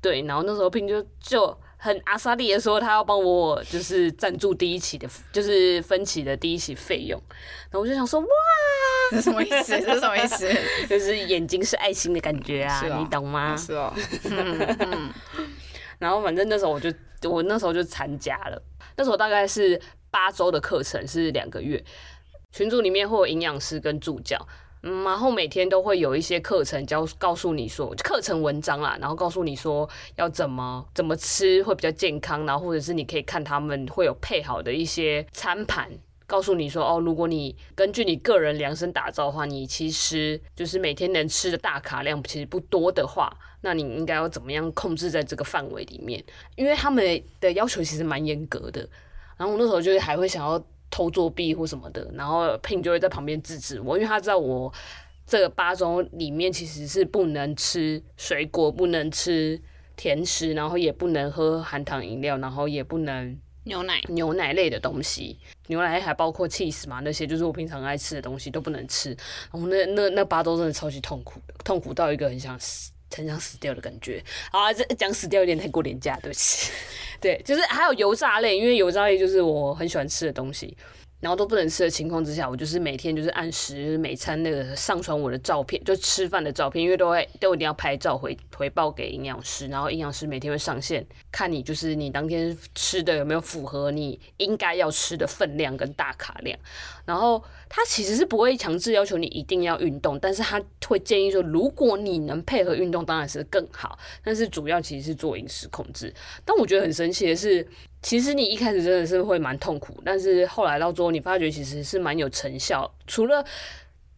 对，然后那时候 Pin 就就很阿萨利的说，他要帮我就是赞助第一期的，就是分期的第一期费用，然后我就想说，哇，这什么意思？这什么意思？就是眼睛是爱心的感觉啊，哦、你懂吗？是哦。然后反正那时候我就我那时候就参加了，那时候大概是八周的课程，是两个月，群组里面会有营养师跟助教。嗯，然后每天都会有一些课程教告诉你说课程文章啦，然后告诉你说要怎么怎么吃会比较健康，然后或者是你可以看他们会有配好的一些餐盘，告诉你说哦，如果你根据你个人量身打造的话，你其实就是每天能吃的大卡量其实不多的话，那你应该要怎么样控制在这个范围里面？因为他们的要求其实蛮严格的，然后我那时候就是还会想要。偷作弊或什么的，然后 Pin 就会在旁边制止我，因为他知道我这个八周里面其实是不能吃水果，不能吃甜食，然后也不能喝含糖饮料，然后也不能牛奶牛奶类的东西，牛奶还包括 cheese 嘛，那些就是我平常爱吃的东西都不能吃。然后那那那八周真的超级痛苦，痛苦到一个很想死。很想死掉的感觉，好啊，这讲死掉有点太过廉价，对不起。对，就是还有油炸类，因为油炸类就是我很喜欢吃的东西。然后都不能吃的情况之下，我就是每天就是按时每餐那个上传我的照片，就吃饭的照片，因为都会都一定要拍照回回报给营养师，然后营养师每天会上线看你就是你当天吃的有没有符合你应该要吃的分量跟大卡量。然后他其实是不会强制要求你一定要运动，但是他会建议说，如果你能配合运动，当然是更好。但是主要其实是做饮食控制。但我觉得很神奇的是。其实你一开始真的是会蛮痛苦，但是后来到最后你发觉其实是蛮有成效。除了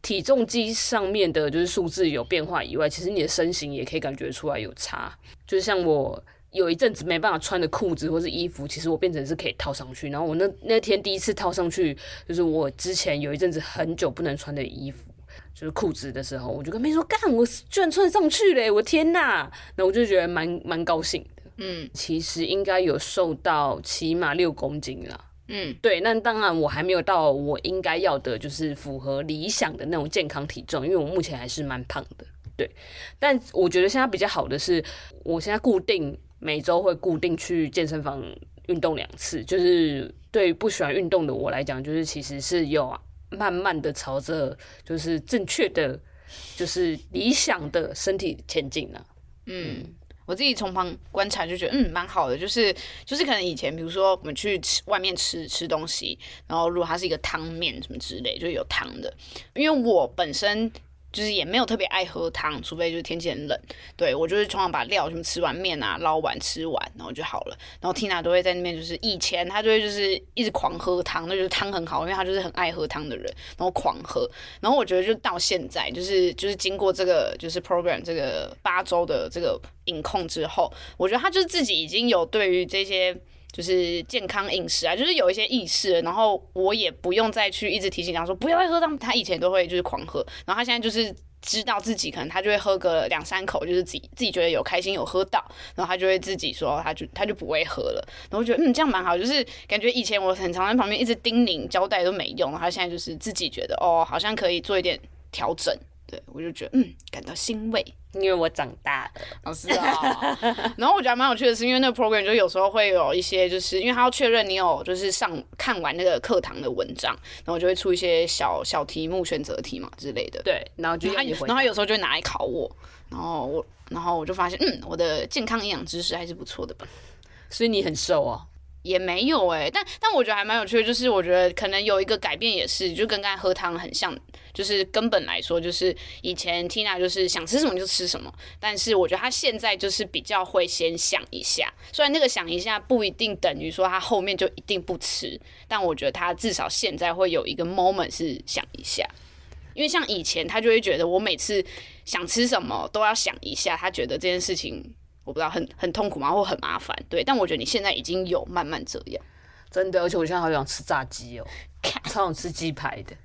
体重机上面的就是数字有变化以外，其实你的身形也可以感觉出来有差。就是像我有一阵子没办法穿的裤子或是衣服，其实我变成是可以套上去。然后我那那天第一次套上去，就是我之前有一阵子很久不能穿的衣服，就是裤子的时候，我就跟妹说干，我居然穿上去嘞！我天呐，那我就觉得蛮蛮高兴。嗯，其实应该有瘦到起码六公斤了。嗯，对，那当然我还没有到我应该要的，就是符合理想的那种健康体重，因为我目前还是蛮胖的。对，但我觉得现在比较好的是，我现在固定每周会固定去健身房运动两次，就是对于不喜欢运动的我来讲，就是其实是有慢慢的朝着就是正确的，就是理想的身体前进了。嗯。我自己从旁观察就觉得，嗯，蛮好的，就是就是可能以前，比如说我们去吃外面吃吃东西，然后如果它是一个汤面什么之类，就有汤的，因为我本身。就是也没有特别爱喝汤，除非就是天气很冷。对，我就是通常把料什么吃完面啊捞完吃完，然后就好了。然后 Tina 都会在那边，就是以前他就会就是一直狂喝汤，那就是汤很好，因为他就是很爱喝汤的人，然后狂喝。然后我觉得就到现在，就是就是经过这个就是 program 这个八周的这个饮控之后，我觉得他就是自己已经有对于这些。就是健康饮食啊，就是有一些意识，然后我也不用再去一直提醒他说不要再喝汤。他以前都会就是狂喝，然后他现在就是知道自己可能他就会喝个两三口，就是自己自己觉得有开心有喝到，然后他就会自己说他就他就不会喝了。然后我觉得嗯这样蛮好，就是感觉以前我很常在旁边一直叮咛交代都没用，然后他现在就是自己觉得哦好像可以做一点调整。对，我就觉得嗯，感到欣慰，因为我长大了。哦，是啊。然后我觉得蛮有趣的是，因为那个 program 就有时候会有一些，就是因为他要确认你有就是上看完那个课堂的文章，然后就会出一些小小题目、选择题嘛之类的。对，然后就他，然后他有时候就会拿来考我，然后我，然后我就发现，嗯，我的健康营养知识还是不错的吧。所以你很瘦啊。也没有哎、但但我觉得还蛮有趣的，就是我觉得可能有一个改变也是，就跟刚才喝汤很像，就是根本来说，就是以前 Tina 就是想吃什么就吃什么，但是我觉得他现在就是比较会先想一下，虽然那个想一下不一定等于说他后面就一定不吃，但我觉得他至少现在会有一个 moment 是想一下，因为像以前他就会觉得我每次想吃什么都要想一下，他觉得这件事情。我不知道很很痛苦吗？或很麻烦？对，但我觉得你现在已经有慢慢这样，真的。而且我现在好想吃炸鸡哦，超想吃鸡排的。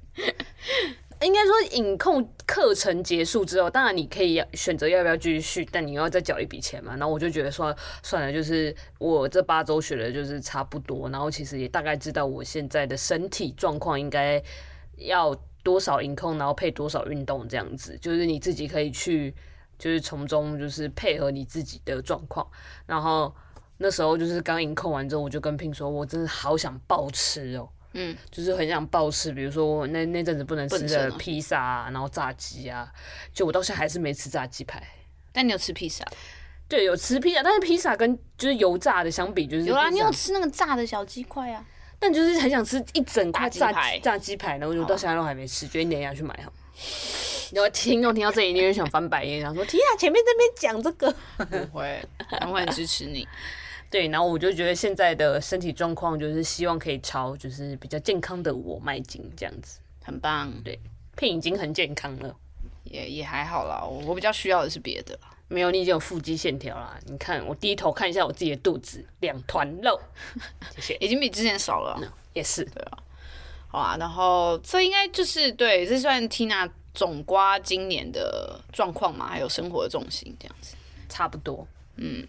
应该说，影控课程结束之后，当然你可以选择要不要继续续，但你要再缴一笔钱嘛。然后我就觉得说，算了，就是我这八周学的就是差不多，然后其实也大概知道我现在的身体状况应该要多少影控，然后配多少运动这样子，就是你自己可以去。就是从中就是配合你自己的状况，然后那时候就是刚饮控完之后，我就跟 Pin 说，我真的好想暴吃哦，嗯，就是很想暴吃，比如说我那那阵子不能吃的披萨啊，然后炸鸡啊，就我到现在还是没吃炸鸡排。但你有吃披萨？对，有吃披萨，但是披萨跟就是油炸的相比，就是有啊，你有吃那个炸的小鸡块啊？但就是很想吃一整块炸鸡排，炸鸡排，然后我到现在都还没吃，决定等一下去买哈。然后听众听到这里，你会想翻白眼，想说：天啊，前面这边讲这个，不会，我会很支持你。对，然后我就觉得现在的身体状况，就是希望可以朝就是比较健康的我迈进，这样子很棒。对，Pin 已经很健康了，也也还好啦。我比较需要的是别的，没有，你已经有腹肌线条啦。你看，我低头看一下我自己的肚子，两团肉，谢谢，已经比之前少了。No, 也是，对啊。好啊，然后这应该就是对，这算 Tina 总瓜今年的状况嘛，还有生活的重心这样子，差不多，嗯。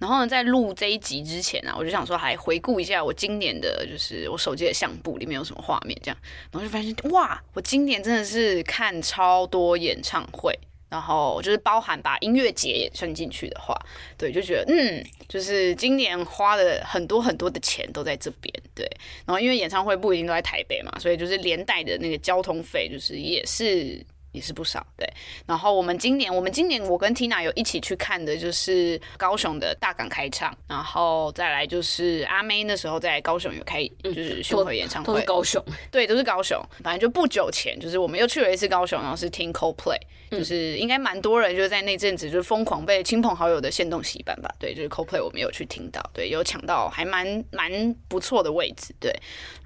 然后呢，在录这一集之前啊，我就想说，还回顾一下我今年的，就是我手机的相簿里面有什么画面，这样，然后就发现，哇，我今年真的是看超多演唱会，然后就是包含把音乐节也算进去的话，对，就觉得，嗯，就是今年花了很多很多的钱都在这边，对，然后因为演唱会不一定都在台北嘛，所以就是连带的那个交通费，就是也是。也是不少，对。然后我们今年，我们今年我跟 Tina 有一起去看的，就是高雄的大港开唱，然后再来就是阿妹那时候在高雄有开，就是巡回演唱会，都是高雄，对，都是高雄。反正就不久前，就是我们又去了一次高雄，然后是听 Coldplay，就是应该蛮多人就在那阵子就是疯狂被亲朋好友的限动洗版吧，对，就是 Coldplay 我们有去听到，对，有抢到还蛮蛮不错的位置，对。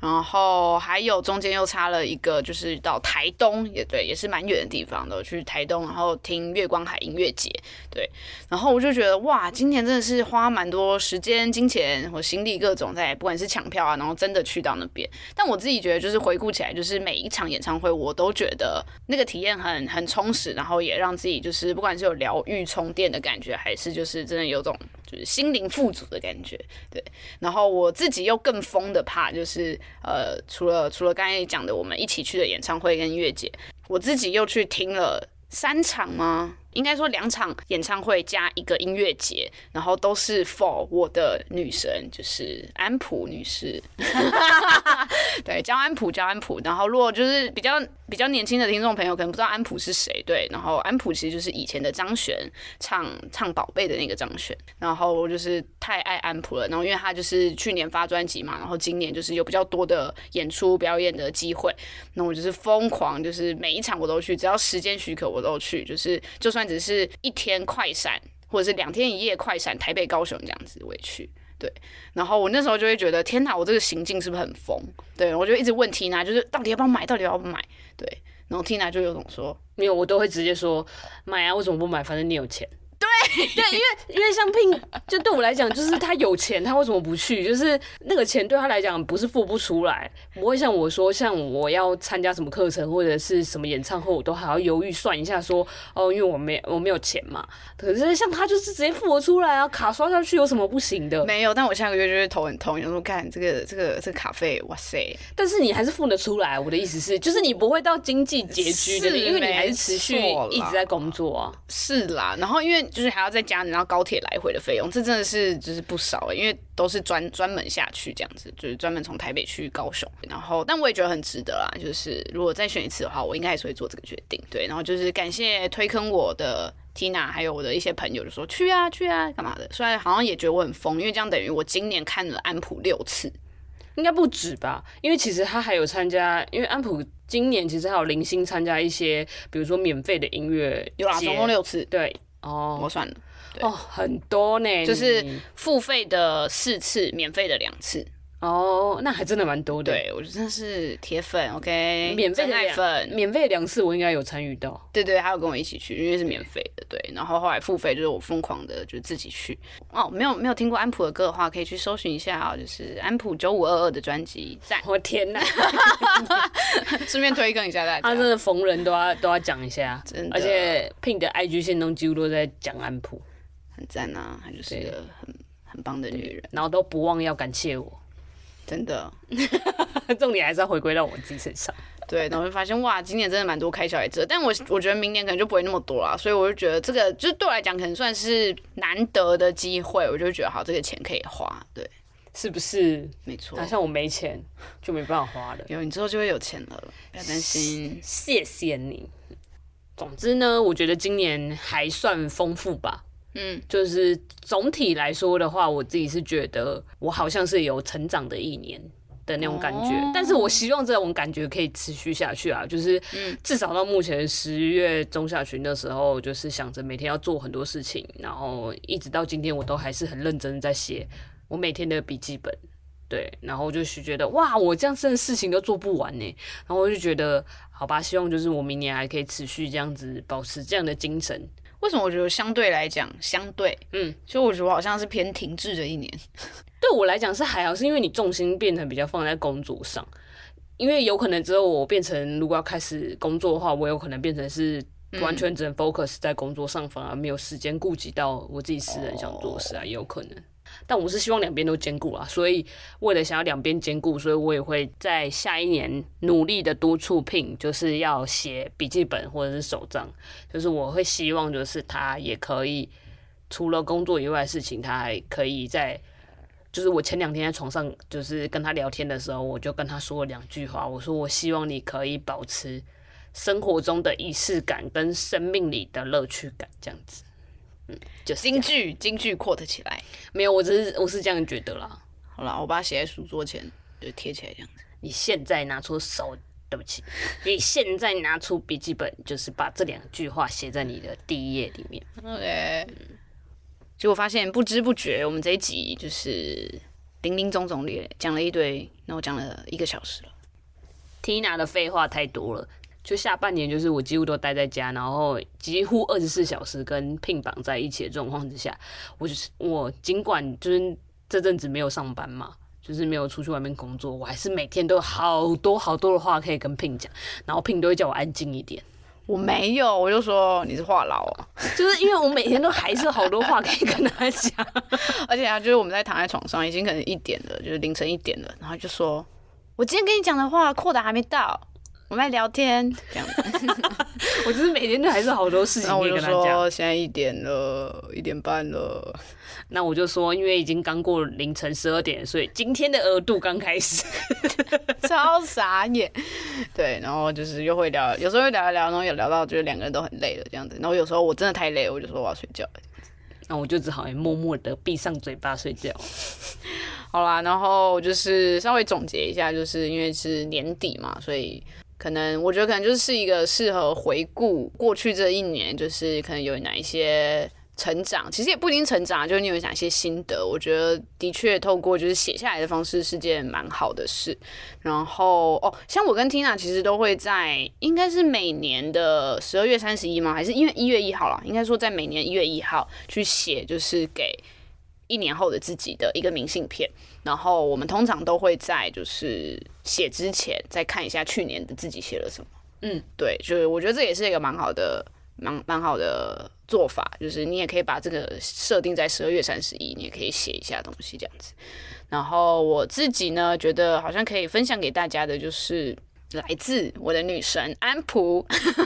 然后还有中间又插了一个，就是到台东，也对，也是蛮远。的地方都去台东，然后听月光海音乐节，对，然后我就觉得哇，今年真的是花蛮多时间、金钱和心力各种在，不管是抢票啊，然后真的去到那边。但我自己觉得，就是回顾起来，就是每一场演唱会，我都觉得那个体验很很充实，然后也让自己就是不管是有疗愈、充电的感觉，还是就是真的有种就是心灵富足的感觉，对。然后我自己又更疯的怕，就是呃，除了除了刚才讲的我们一起去的演唱会跟音乐节。我自己又去听了三场吗？应该说两场演唱会加一个音乐节，然后都是 for 我的女神，就是安普女士。对，叫安普，叫安普。然后如果就是比较比较年轻的听众朋友，可能不知道安普是谁。对，然后安普其实就是以前的张悬，唱唱宝贝的那个张悬。然后我就是太爱安普了。然后因为他就是去年发专辑嘛，然后今年就是有比较多的演出表演的机会，那我就是疯狂，就是每一场我都去，只要时间许可我都去，就是就算。只是一天快闪，或者是两天一夜快闪，台北、高雄这样子我也去，对。然后我那时候就会觉得，天哪，我这个行径是不是很疯？对，我就一直问 Tina，就是到底要不要买，到底要不要买？对。然后 Tina 就有种说，没有，我都会直接说买啊，为什么不买？反正你有钱。对，对，因为因为像 Pin，就对我来讲，就是他有钱，他为什么不去？就是那个钱对他来讲不是付不出来，不会像我说，像我要参加什么课程或者是什么演唱会，我都还要犹豫算一下，说哦，因为我没我没有钱嘛。可是像他就是直接付了出来啊，卡刷下去有什么不行的？没有，但我下个月就会头很痛，有时候看这个这个这个卡费，哇塞！但是你还是付得出来。我的意思是，就是你不会到经济拮据的，因为你还是持续一直在工作啊。是啦，然后因为就是还要再加。然后高铁来回的费用，这真的是就是不少，因为都是专专门下去这样子，就是专门从台北去高雄。然后，但我也觉得很值得啦。就是如果再选一次的话，我应该还是会做这个决定。对，然后就是感谢推坑我的 Tina，还有我的一些朋友，就说去啊去啊干嘛的。虽然好像也觉得我很疯，因为这样等于我今年看了安普六次，应该不止吧？因为其实他还有参加，因为安普今年其实还有零星参加一些，比如说免费的音乐，有啦，总共六次。对，哦，我算了。哦，很多呢，就是付费的四次，免费的两次。哦，那还真的蛮多的。对，我真的是铁粉，OK，免费的粉，免费两次我应该有参与到。对对，还有跟我一起去，因为是免费的。对，然后后来付费就是我疯狂的，就自己去。哦，没有没有听过安普的歌的话，可以去搜寻一下啊，就是安普九五二二的专辑。赞！我天哪！顺便推更一下大家，他真的逢人都要都要讲一下，真的。而且 Pink 的 IG 限动几乎都在讲安普。很赞啊，她就是一个很很棒的女人，然后都不忘要感谢我，真的，重点还是要回归到我自己身上。对，然后就发现哇，今年真的蛮多开小孩子，但我我觉得明年可能就不会那么多了，所以我就觉得这个就是对我来讲可能算是难得的机会，我就觉得好，这个钱可以花，对，是不是？没错，好像我没钱就没办法花了，有你之后就会有钱了，不要担心，谢谢你。总之呢，我觉得今年还算丰富吧。嗯，就是总体来说的话，我自己是觉得我好像是有成长的一年。的那种感觉。但是我希望这种感觉可以持续下去啊，就是至少到目前十月中下旬的时候，就是想着每天要做很多事情，然后一直到今天，我都还是很认真在写我每天的笔记本。对，然后就是觉得哇，我这样真的事情都做不完呢。然后我就觉得，好吧，希望就是我明年还可以持续这样子，保持这样的精神。为什么我觉得相对来讲，相对，嗯，所以我觉得我好像是偏停滞的一年。对我来讲是还好，是因为你重心变成比较放在工作上，因为有可能之后我变成如果要开始工作的话，我有可能变成是完全只能 focus 在工作上，反而没有时间顾及到我自己私人想做的事啊，也有可能。但我是希望两边都兼顾啊，所以为了想要两边兼顾，所以我也会在下一年努力的督促聘就是要写笔记本或者是手账，就是我会希望就是他也可以除了工作以外的事情，他还可以在，就是我前两天在床上就是跟他聊天的时候，我就跟他说了两句话，我说我希望你可以保持生活中的仪式感跟生命里的乐趣感，这样子。嗯，就是金句，金句 quote 起来。没有，我只是我是这样觉得啦。好啦，我把它写在书桌前，就贴起来这样子。你现在拿出手，对不起，你现在拿出笔记本，就是把这两句话写在你的第一页里面。OK。结果发现不知不觉，我们这一集就是零零总总列讲了一堆，那我讲了一个小时了。Tina 的废话太多了。就下半年，就是我几乎都待在家，然后几乎二十四小时跟 Pin 绑在一起的状况之下，我就是我尽管就是这阵子没有上班嘛，就是没有出去外面工作，我还是每天都有好多好多的话可以跟 Pin 讲，然后 Pin 都会叫我安静一点。我没有，我就说你是话痨啊，就是因为我每天都还是好多话可以跟他讲，而且啊，就是我们在躺在床上，已经可能一点了，就是凌晨一点了，然后就说我今天跟你讲的话，扩的还没到。我们来聊天，这样子。我就是每天都还是好多事情可以跟他讲。现在一点了，一点半了。那我就说，因为已经刚过凌晨十二点，所以今天的额度刚开始，超傻眼。对，然后就是又会聊，有时候会聊一聊，然后有聊到就是两个人都很累了这样子。然后有时候我真的太累了，我就说我要睡觉了。那我就只好默默的闭上嘴巴睡觉。好啦，然后就是稍微总结一下，就是因为是年底嘛，所以。可能我觉得可能就是一个适合回顾过去这一年，就是可能有哪一些成长，其实也不一定成长，就是你有哪些心得。我觉得的确透过就是写下来的方式是件蛮好的事。然后哦，像我跟 Tina 其实都会在应该是每年的十二月三十一吗？还是因为一月一号啦？应该说在每年一月一号去写，就是给。一年后的自己的一个明信片，然后我们通常都会在就是写之前再看一下去年的自己写了什么。嗯，对，就是我觉得这也是一个蛮好的、蛮蛮好的做法，就是你也可以把这个设定在十二月三十一，你也可以写一下东西这样子。然后我自己呢，觉得好像可以分享给大家的就是。来自我的女神安普，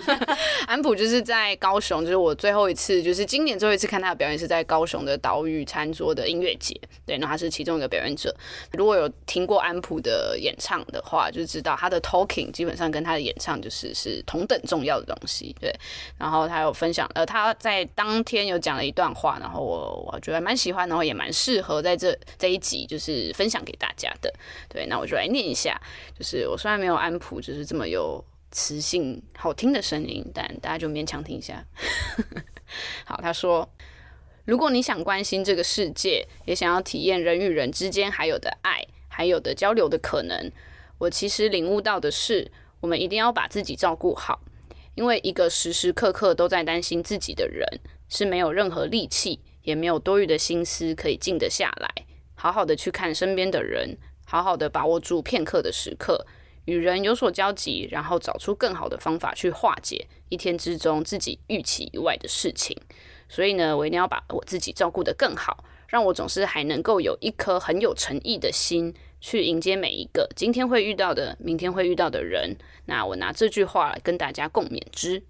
安普就是在高雄，就是我最后一次，就是今年最后一次看她的表演是在高雄的岛屿餐桌的音乐节，对，那她是其中一个表演者。如果有听过安普的演唱的话，就知道她的 talking 基本上跟她的演唱就是是同等重要的东西，对。然后她有分享，呃，她在当天有讲了一段话，然后我我觉得蛮喜欢，然后也蛮适合在这这一集就是分享给大家的，对。那我就来念一下，就是我虽然没有安普。就是这么有磁性、好听的声音，但大家就勉强听一下。好，他说：“如果你想关心这个世界，也想要体验人与人之间还有的爱，还有的交流的可能，我其实领悟到的是，我们一定要把自己照顾好，因为一个时时刻刻都在担心自己的人，是没有任何力气，也没有多余的心思可以静得下来，好好的去看身边的人，好好的把握住片刻的时刻。”与人有所交集，然后找出更好的方法去化解一天之中自己预期以外的事情。所以呢，我一定要把我自己照顾得更好，让我总是还能够有一颗很有诚意的心去迎接每一个今天会遇到的、明天会遇到的人。那我拿这句话来跟大家共勉之，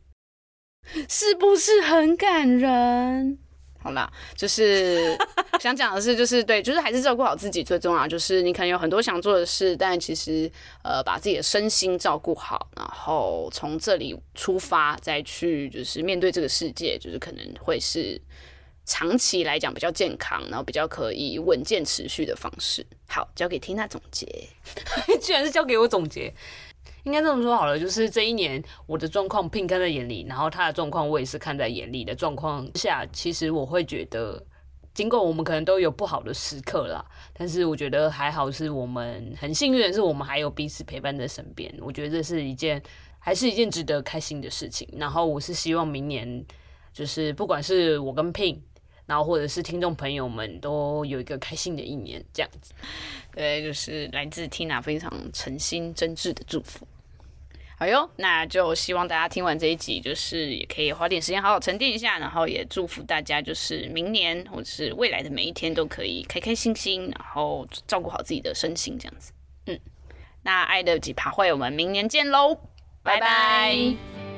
是不是很感人？好啦，就是 想讲的是，就是对，就是还是照顾好自己最重要。就是你可能有很多想做的事，但其实呃，把自己的身心照顾好，然后从这里出发，再去就是面对这个世界，就是可能会是长期来讲比较健康，然后比较可以稳健持续的方式。好，交给 Tina 总结。居然是交给我总结，应该这么说好了，就是这一年我的状况，Pin 看在眼里，然后他的状况我也是看在眼里的状况下，其实我会觉得，尽管我们可能都有不好的时刻啦，但是我觉得还好，是我们很幸运的是，我们还有彼此陪伴在身边。我觉得这是一件，还是一件值得开心的事情。然后我是希望明年，就是不管是我跟 Pin。然后或者是听众朋友们都有一个开心的一年，这样子，对，就是来自 Tina 非常诚心真挚的祝福。好哟，那就希望大家听完这一集，就是也可以花点时间好好沉淀一下，然后也祝福大家，就是明年或者是未来的每一天都可以开开心心，然后照顾好自己的身心，这样子。嗯，那爱的几趴火，我们明年见喽，拜拜。